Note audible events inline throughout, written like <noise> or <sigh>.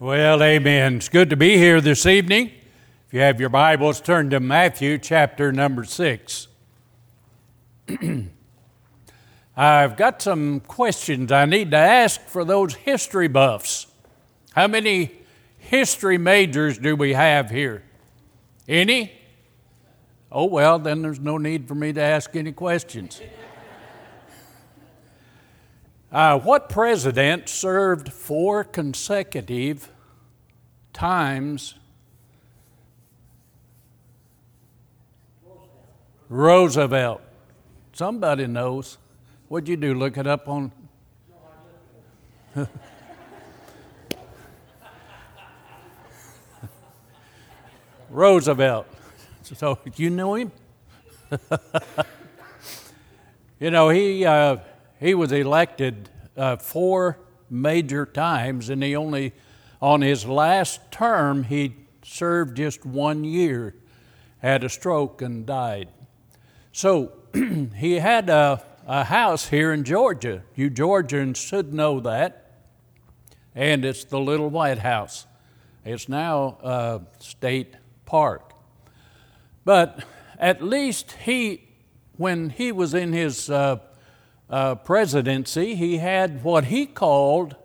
Well, amen. It's good to be here this evening. If you have your Bibles, turn to Matthew chapter number six. <clears throat> I've got some questions I need to ask for those history buffs. How many history majors do we have here? Any? Oh, well, then there's no need for me to ask any questions. Uh, what president served four consecutive times? Roosevelt. Somebody knows. What'd you do? Look it up on. <laughs> Roosevelt. So you know him? <laughs> you know, he. Uh, he was elected uh, four major times, and he only, on his last term, he served just one year, had a stroke, and died. So <clears throat> he had a, a house here in Georgia. You Georgians should know that. And it's the Little White House. It's now a state park. But at least he, when he was in his uh, uh, presidency, he had what he called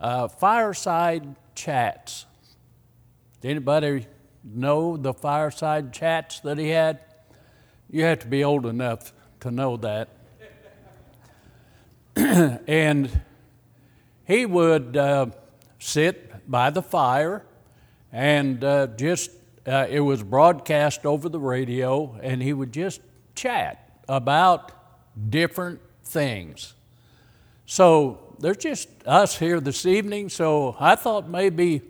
uh, fireside chats. Did anybody know the fireside chats that he had? You have to be old enough to know that. <clears throat> and he would uh, sit by the fire and uh, just, uh, it was broadcast over the radio, and he would just chat about different things. So there's just us here this evening, so I thought maybe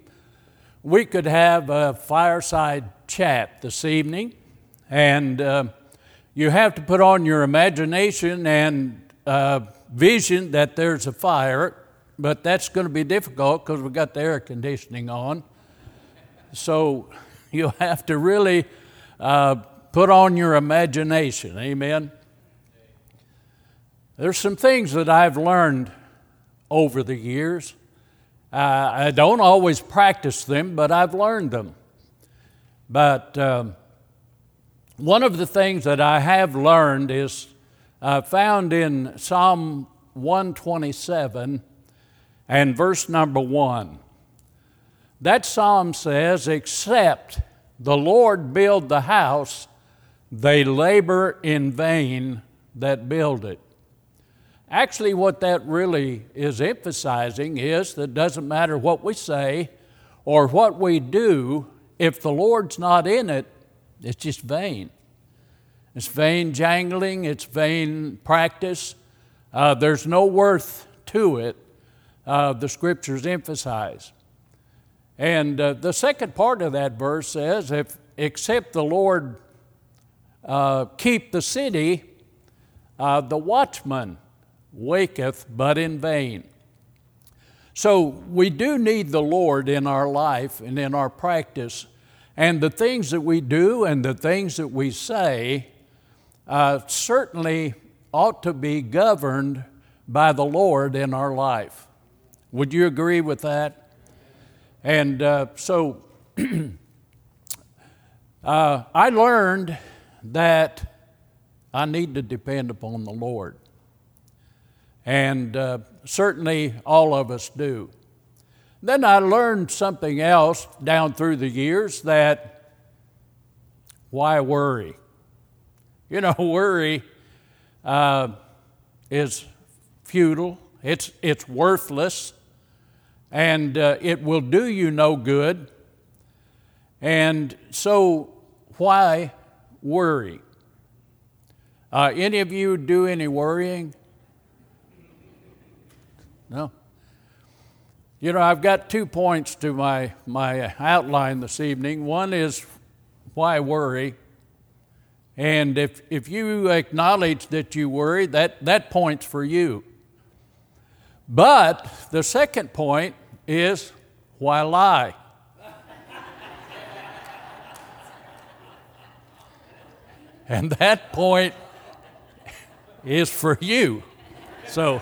we could have a fireside chat this evening. And uh, you have to put on your imagination and uh, vision that there's a fire, but that's going to be difficult because we've got the air conditioning on. So you have to really uh, put on your imagination. Amen. There's some things that I've learned over the years. Uh, I don't always practice them, but I've learned them. But um, one of the things that I have learned is uh, found in Psalm 127 and verse number 1. That psalm says, Except the Lord build the house, they labor in vain that build it. Actually, what that really is emphasizing is that it doesn't matter what we say or what we do, if the Lord's not in it, it's just vain. It's vain jangling, it's vain practice. Uh, there's no worth to it, uh, the scriptures emphasize. And uh, the second part of that verse says, if except the Lord uh, keep the city, uh, the watchman waketh but in vain. So we do need the Lord in our life and in our practice. And the things that we do and the things that we say uh, certainly ought to be governed by the Lord in our life. Would you agree with that? And uh, so <clears throat> uh, I learned that I need to depend upon the Lord and uh, certainly all of us do. Then I learned something else down through the years that why worry? You know, <laughs> worry uh, is futile, it's, it's worthless, and uh, it will do you no good. And so, why worry? Uh, any of you do any worrying? No. You know, I've got two points to my, my outline this evening. One is why worry? And if, if you acknowledge that you worry, that, that point's for you. But the second point is why lie? <laughs> and that point is for you. So.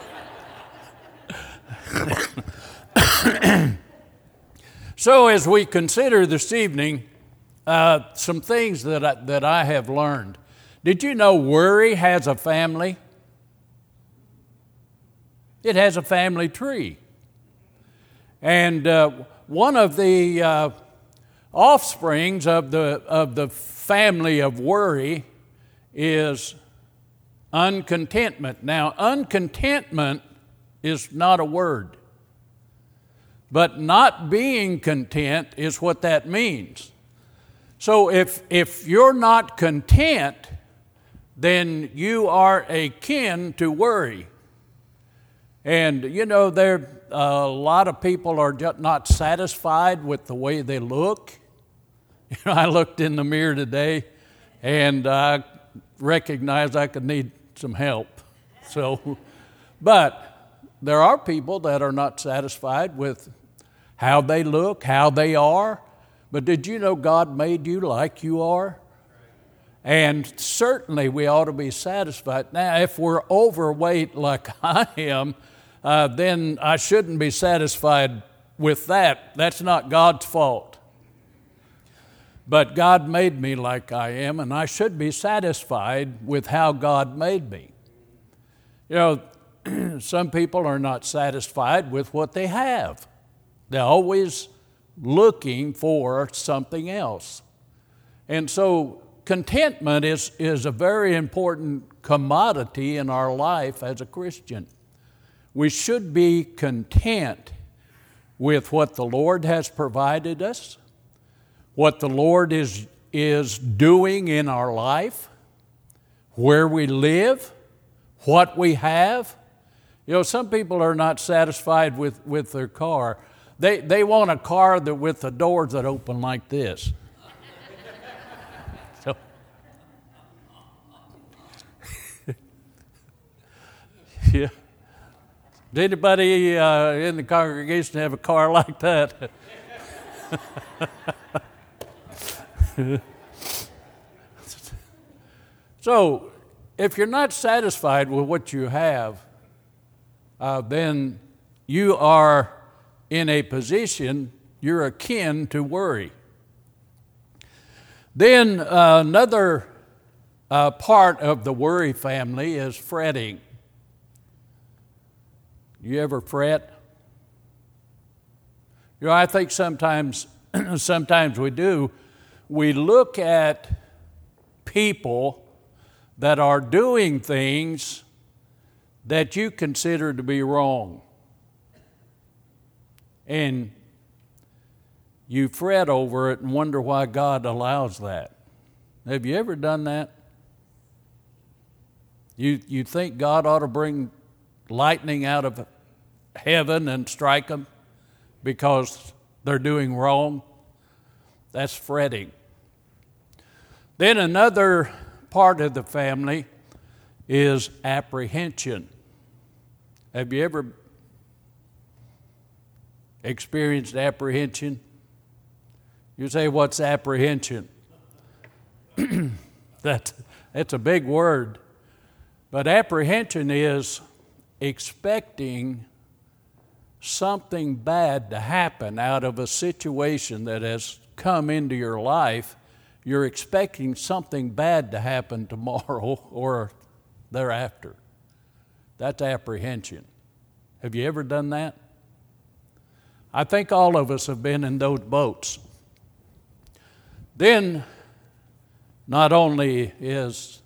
<coughs> so, as we consider this evening uh, some things that I, that I have learned, did you know worry has a family? It has a family tree. And uh, one of the uh, offsprings of the, of the family of worry is uncontentment. Now, uncontentment is not a word, but not being content is what that means. So if, if you're not content, then you are akin to worry. And you know, there a lot of people are just not satisfied with the way they look. <laughs> You know, I looked in the mirror today, and I recognized I could need some help. So, <laughs> but there are people that are not satisfied with how they look, how they are. But did you know God made you like you are? And certainly we ought to be satisfied. Now, if we're overweight like <laughs> I am, uh, then I shouldn't be satisfied with that. That's not God's fault. But God made me like I am, and I should be satisfied with how God made me. You know, <clears throat> some people are not satisfied with what they have, they're always looking for something else. And so, contentment is, is a very important commodity in our life as a Christian. We should be content with what the Lord has provided us, what the Lord is, is doing in our life, where we live, what we have. You know, some people are not satisfied with, with their car. They, they want a car that with the doors that open like this. <laughs> so, <laughs> yeah. Did anybody uh, in the congregation have a car <laughs> like that? so, if you're not satisfied with what you have, uh, then you are in a position, you're akin to worry. Then uh, another uh, part of the worry family is fretting. You ever fret? You know, I think sometimes, <clears throat> sometimes we do. We look at people that are doing things that you consider to be wrong. And you fret over it and wonder why God allows that. Have you ever done that? You, you think God ought to bring lightning out of heaven and strike them because they're doing wrong. That's fretting. Then another part of the family is apprehension. Have you ever experienced apprehension? You say, What's apprehension? <clears throat> that, that's a big word. But apprehension is expecting something bad to happen out of a situation that has come into your life, you're expecting something bad to happen <laughs> tomorrow or thereafter. That's apprehension. Have you ever done that? I think all of us have been in those boats. Then, not only is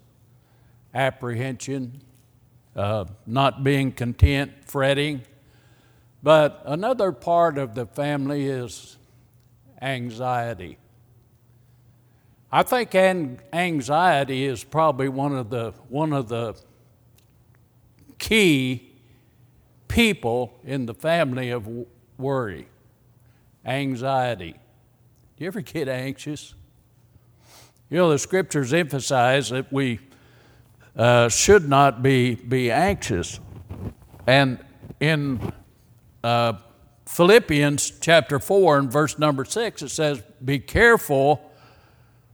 apprehension, uh, not being content, fretting. But another part of the family is anxiety. I think anxiety is probably one of the, one of the key people in the family of worry. Anxiety. Do you ever get anxious? You know, the scriptures emphasize that we uh, should not be, be anxious. And in uh, Philippians chapter 4 and verse number 6, it says, Be careful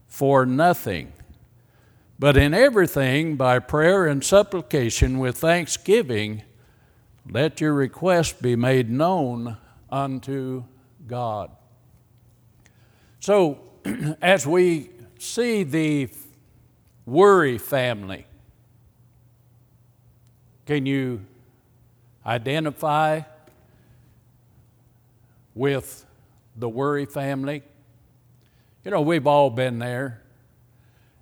for nothing, but in everything by prayer and supplication with thanksgiving, let your request be made known unto God. So, <clears throat> as we see the worry family, can you identify with the worry family? You know, we've all been there.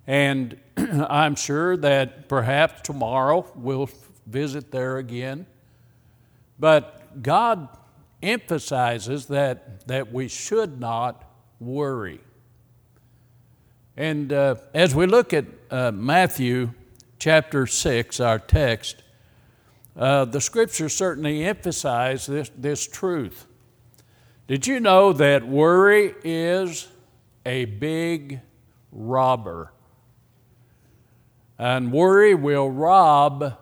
And <clears throat> I'm sure that perhaps tomorrow we'll visit there again. But God emphasizes that, that we should not worry. And uh, as we look at uh, Matthew chapter 6, our text, uh, the scriptures certainly emphasize this, this truth. Did you know that worry is a big robber? And worry will rob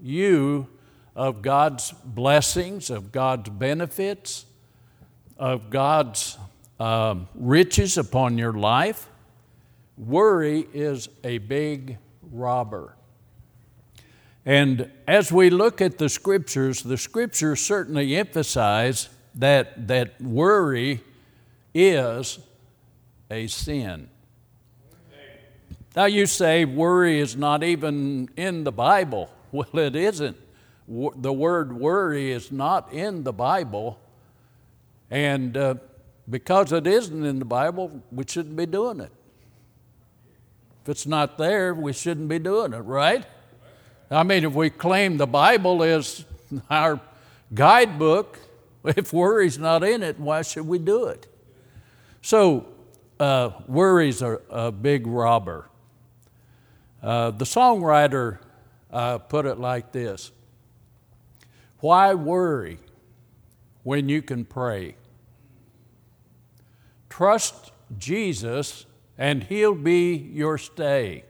you of God's blessings, of God's benefits, of God's um, riches upon your life. Worry is a big robber. And as we look at the scriptures, the scriptures certainly emphasize that, that worry is a sin. Now, you say worry is not even in the Bible. <laughs> Well, it isn't. The word worry is not in the Bible. And uh, because it isn't in the Bible, we shouldn't be doing it. If it's not there, we shouldn't be doing it, right? I mean, if we claim the Bible is <laughs> our guidebook, <laughs> if worry's not in it, why should we do it? So, uh, worry's a, a big robber. Uh, the songwriter uh, put it like this Why worry when you can pray? Trust Jesus, and He'll be your stay.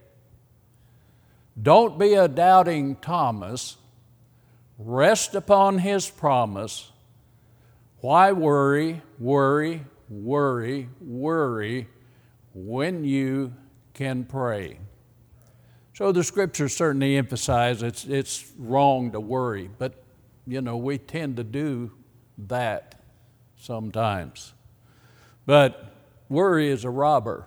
Don't be a doubting Thomas. Rest upon His promise. Why worry, worry, worry, worry when you can pray? So the scriptures certainly emphasize it's, it's wrong to worry, but you know, we tend to do that sometimes. But worry is a robber,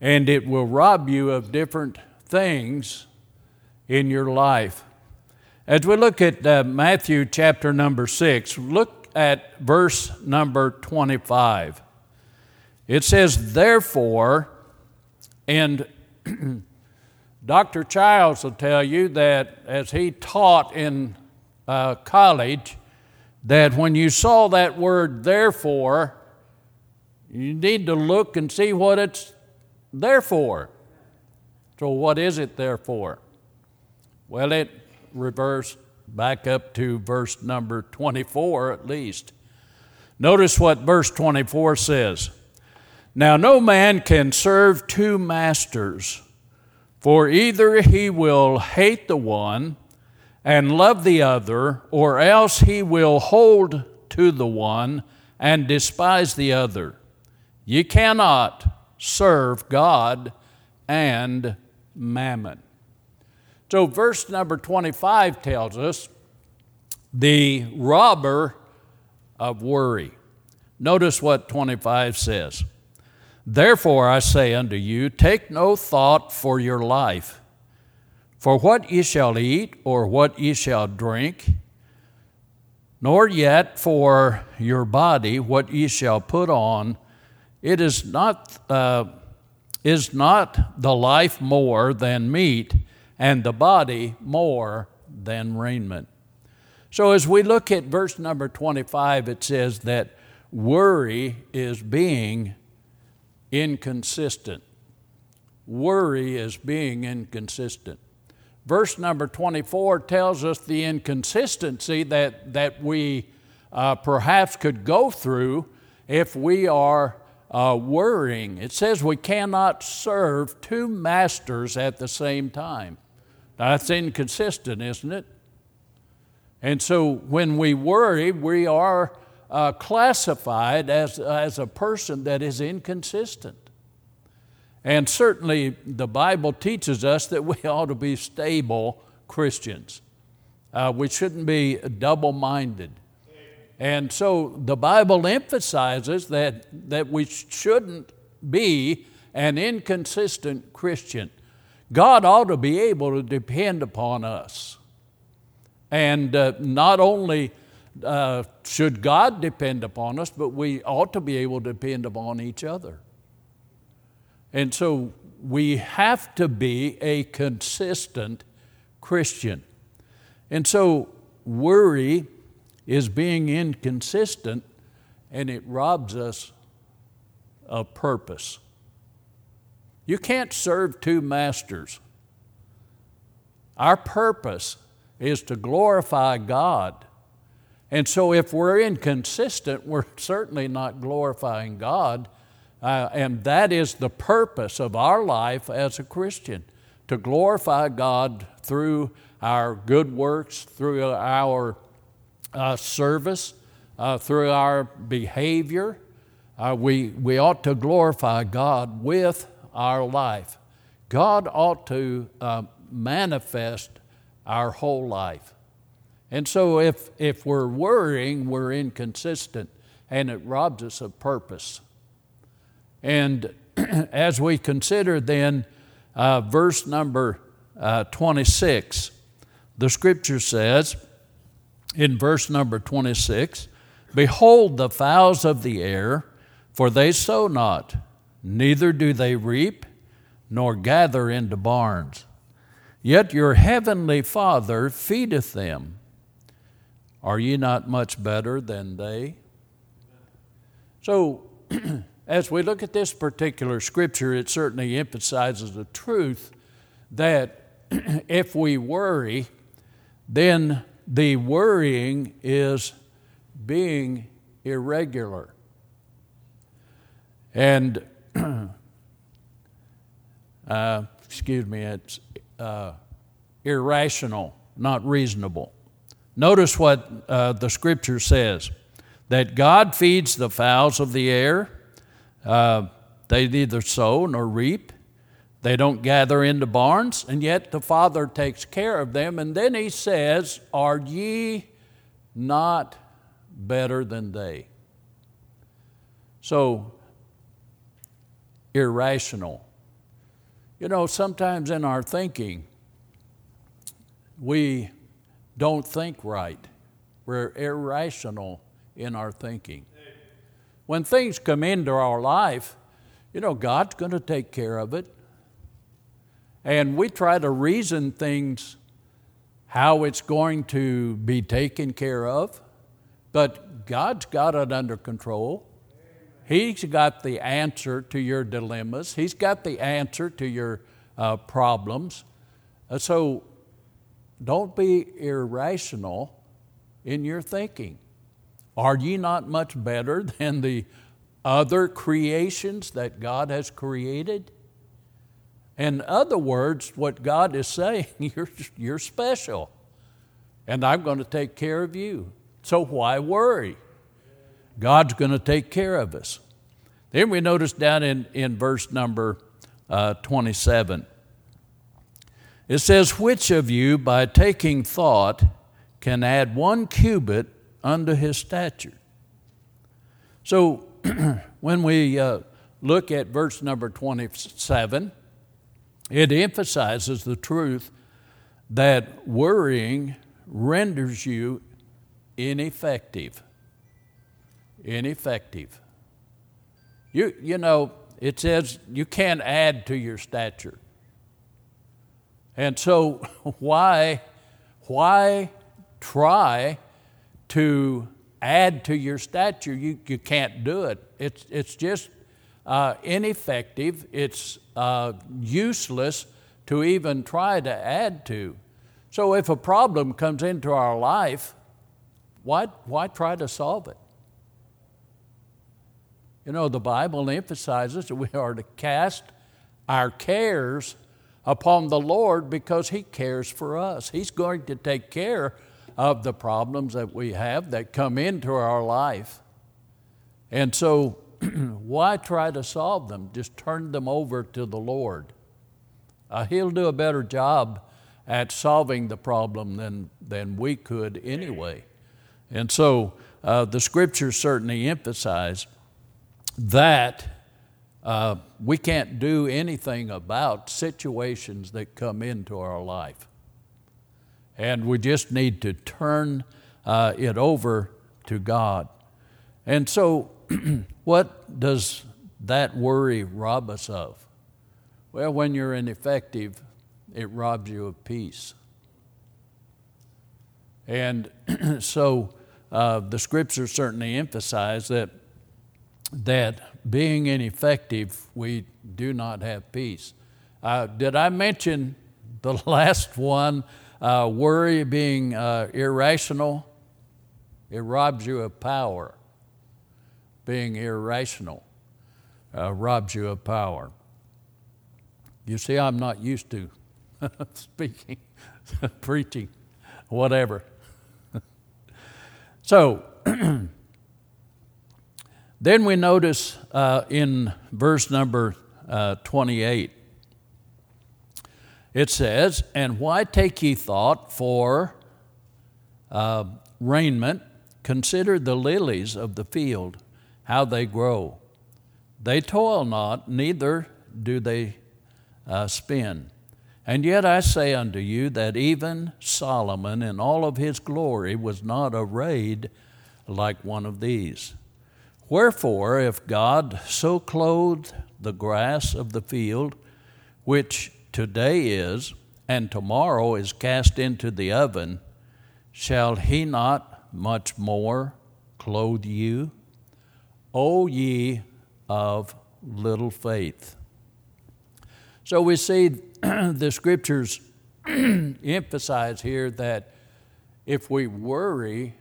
and it will rob you of different things in your life. As we look at uh, Matthew chapter number 6, look at verse number 25. It says, Therefore, and <clears throat> Dr. Childs will tell you that as he taught in uh, college, that when you saw that word therefore, you need to look and see what it's there for. So, what is it there for? Well, it reversed back up to verse number 24 at least. Notice what verse 24 says. Now, no man can serve two masters, for either he will hate the one and love the other, or else he will hold to the one and despise the other. You cannot serve God and mammon. So, verse number 25 tells us the robber of worry. Notice what 25 says. Therefore, I say unto you, take no thought for your life, for what ye shall eat, or what ye shall drink, nor yet for your body what ye shall put on. It is not, uh, is not the life more than meat, and the body more than raiment. So, as we look at verse number 25, it says that worry is being inconsistent. Worry is being inconsistent. Verse number 24 tells us the inconsistency that, that we uh, perhaps could go through if we are uh, worrying. It says we cannot serve two masters at the same time. That's inconsistent, isn't it? And so when we worry, we are uh, classified as, as a person that is inconsistent. And certainly the Bible teaches us that we <laughs> ought to be stable Christians. Uh, we shouldn't be double minded. And so the Bible emphasizes that, that we shouldn't be an inconsistent Christian. God ought to be able to depend upon us. And uh, not only uh, should God depend upon us, but we ought to be able to depend upon each other. And so we have to be a consistent Christian. And so worry is being inconsistent and it robs us of purpose. You can't serve two masters. Our purpose is to glorify God. And so if we're inconsistent, we're <laughs> certainly not glorifying God. Uh, and that is the purpose of our life as a Christian to glorify God through our good works, through our uh, service, uh, through our behavior. Uh, we, we ought to glorify God with our life. God ought to uh, manifest our whole life. And so if, if we're worrying, we're inconsistent and it robs us of purpose. And <clears throat> as we consider then uh, verse number uh, 26, the scripture says in verse number 26 Behold the fowls of the air, for they sow not, neither do they reap, nor gather into barns. Yet your heavenly Father feedeth them. Are ye not much better than they? So, <clears throat> as we look at this particular scripture, it certainly emphasizes the truth that <clears throat> if we worry, then the worrying is being irregular. And, <clears throat> uh, excuse me, it's uh, irrational, not reasonable. Notice what uh, the scripture says that God feeds the fowls of the air. Uh, they neither sow nor reap, they don't gather into barns, and yet the Father takes care of them. And then he says, Are ye not better than they? So, irrational. You know, sometimes in our thinking, we don't think right. We're irrational in our thinking. When things come into our life, you know, God's going to take care of it. And we try to reason things how it's going to be taken care of, but God's got it under control. He's got the answer to your dilemmas, He's got the answer to your uh, problems. Uh, so don't be irrational in your thinking. Are ye not much better <laughs> than the other creations that God has created? In other words, what God is <laughs> saying, you're, you're special, and I'm going to take care of you. So why worry? God's going to take care of us. Then we notice down in, in verse number uh, 27, it says, Which of you, by taking thought, can add one cubit unto his stature? So <clears throat> when we uh, look at verse number 27, it emphasizes the truth that worrying renders you ineffective. Ineffective. You, you know, it says you can't add to your stature. And so, <laughs> why, why try to add to your stature? You, you can't do it. It's, it's just uh, ineffective, it's uh, useless to even try to add to. So if a problem comes into our life, why, why try to solve it? You know, the Bible emphasizes that we are to cast our cares upon the Lord because He cares for us. He's going to take care of the problems that we have that come into our life. And so <clears throat> why try to solve them? Just turn them over to the Lord. Uh, he'll do a better job at solving the problem than, than we could anyway. And so uh, the scriptures certainly emphasize that uh, we can't do anything about situations that come into our life. And we just need to turn uh, it over to God. And so, <clears throat> what does that worry rob us of? Well, when you're ineffective, it robs you of peace. And <clears throat> so uh, the scriptures certainly emphasize that, that being ineffective, we do not have peace. Uh, did I mention the <laughs> last one, uh, worry being uh, irrational? It robs you of power. Being irrational uh, robs you of power. You see, I'm not used to <laughs> speaking, <laughs> preaching, whatever. so, <clears throat> then we notice uh, in verse number uh, 28, it says, And why take ye thought for uh, raiment? Consider the lilies of the field, how they grow. They toil not, neither do they uh, spin. And yet I say unto you that even Solomon in all of his glory was not arrayed like one of these. Wherefore, if God so clothed the grass of the field, which today is, and tomorrow is cast into the oven, shall he not much more clothe you? O ye of little faith. So we see <clears throat> the scriptures <clears throat> emphasize here that if we worry,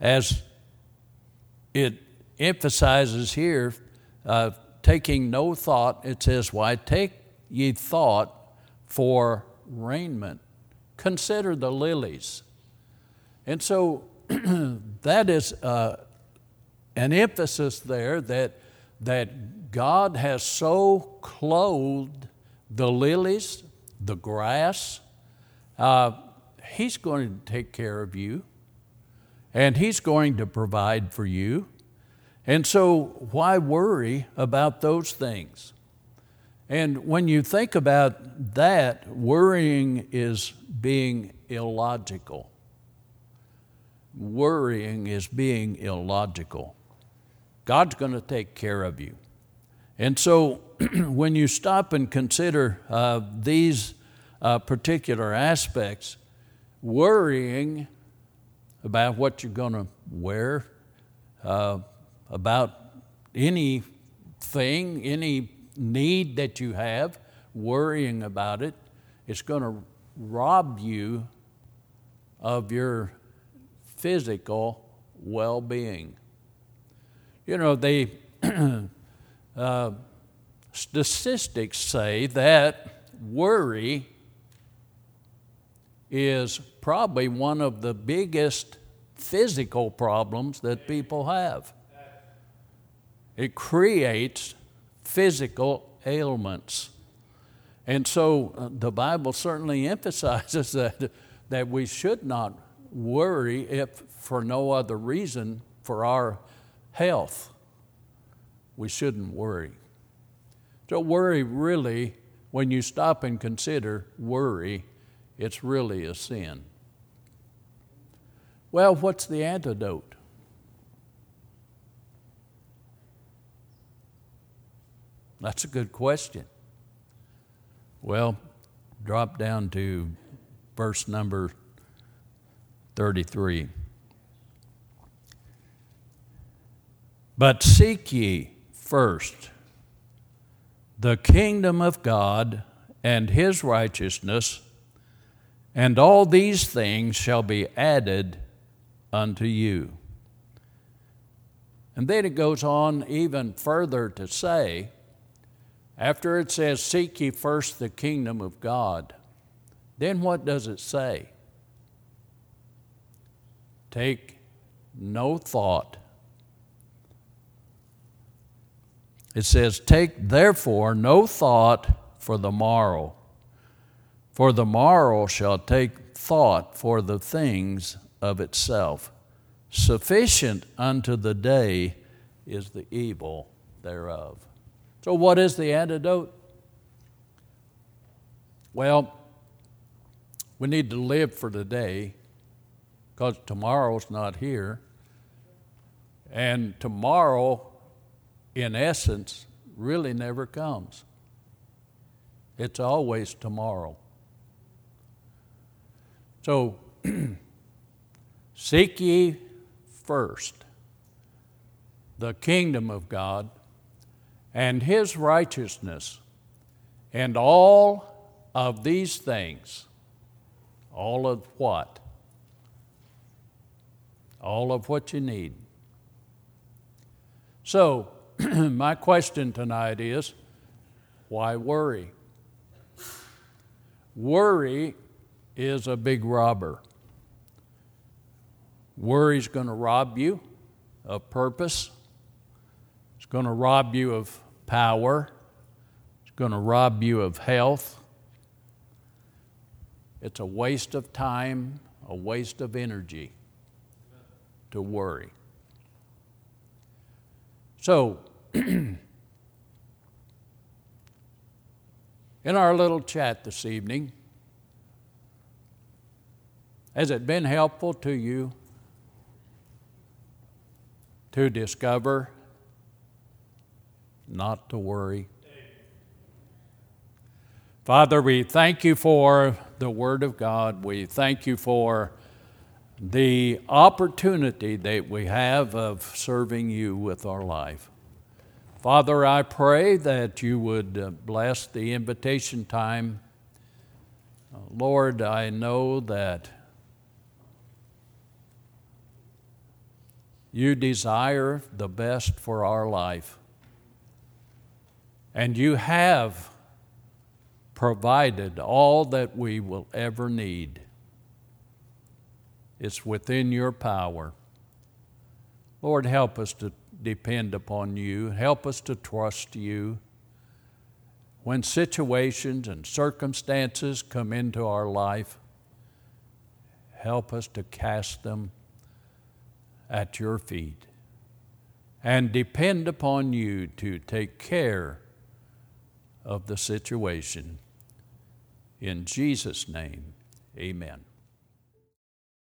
as it emphasizes here, uh, taking no thought, it says, Why take ye thought for raiment? Consider the lilies and so <clears throat> that is uh, an emphasis there that, that God has so clothed the lilies, the grass. Uh, he's going to take care of you, and He's going to provide for you. And so, why worry about those things? And when you think about that, worrying is being illogical worrying is being illogical. God's going to take care of you. And so <clears throat> when you stop and consider uh, these uh, particular aspects, worrying about what you're going to wear, uh, about anything, any need that you have, worrying about it, it's going to rob you of your physical well being. You know, the <clears throat> uh, statistics say that worry is probably one of the biggest physical problems that people have. It creates physical ailments. And so uh, the Bible certainly <laughs> emphasizes that, that we should not worry if for no other reason for our health. We shouldn't worry. So, worry really, when you stop and consider worry, it's really a sin. Well, what's the antidote? That's a good question. Well, drop down to verse number 33. But seek ye first the kingdom of God and his righteousness, and all these things shall be added unto you. And then it goes on even further to say, after it says, Seek ye first the kingdom of God, then what does it say? Take no thought. It says, Take therefore no thought for the morrow, for the morrow shall take thought for the things of itself. Sufficient unto the day is the evil thereof. So, what is the antidote? Well, we need to live for today because tomorrow's not here. And tomorrow, in essence, really never comes. It's always tomorrow. So, <clears throat> seek ye first the kingdom of God and his righteousness, and all of these things, all of what? All of what you need. So, <clears throat> my question tonight is why worry? Worry is a big robber. Worry's going to rob you of purpose. Going to rob you of power. It's going to rob you of health. It's a waste of time, a waste of energy to worry. So, <clears throat> in our little chat this evening, has it been helpful to you to discover not to worry? Father, we thank you for the Word of God. We thank you for the opportunity that we have of serving you with our life. Father, I pray that you would uh, bless the invitation time. Lord, I know that you desire the best for our life, and you have provided all that we will ever need. It's within your power. Lord, help us to depend upon you. Help us to trust you. When situations and circumstances come into our life, help us to cast them at your feet and depend upon you to take care of the situation. In Jesus' name, amen.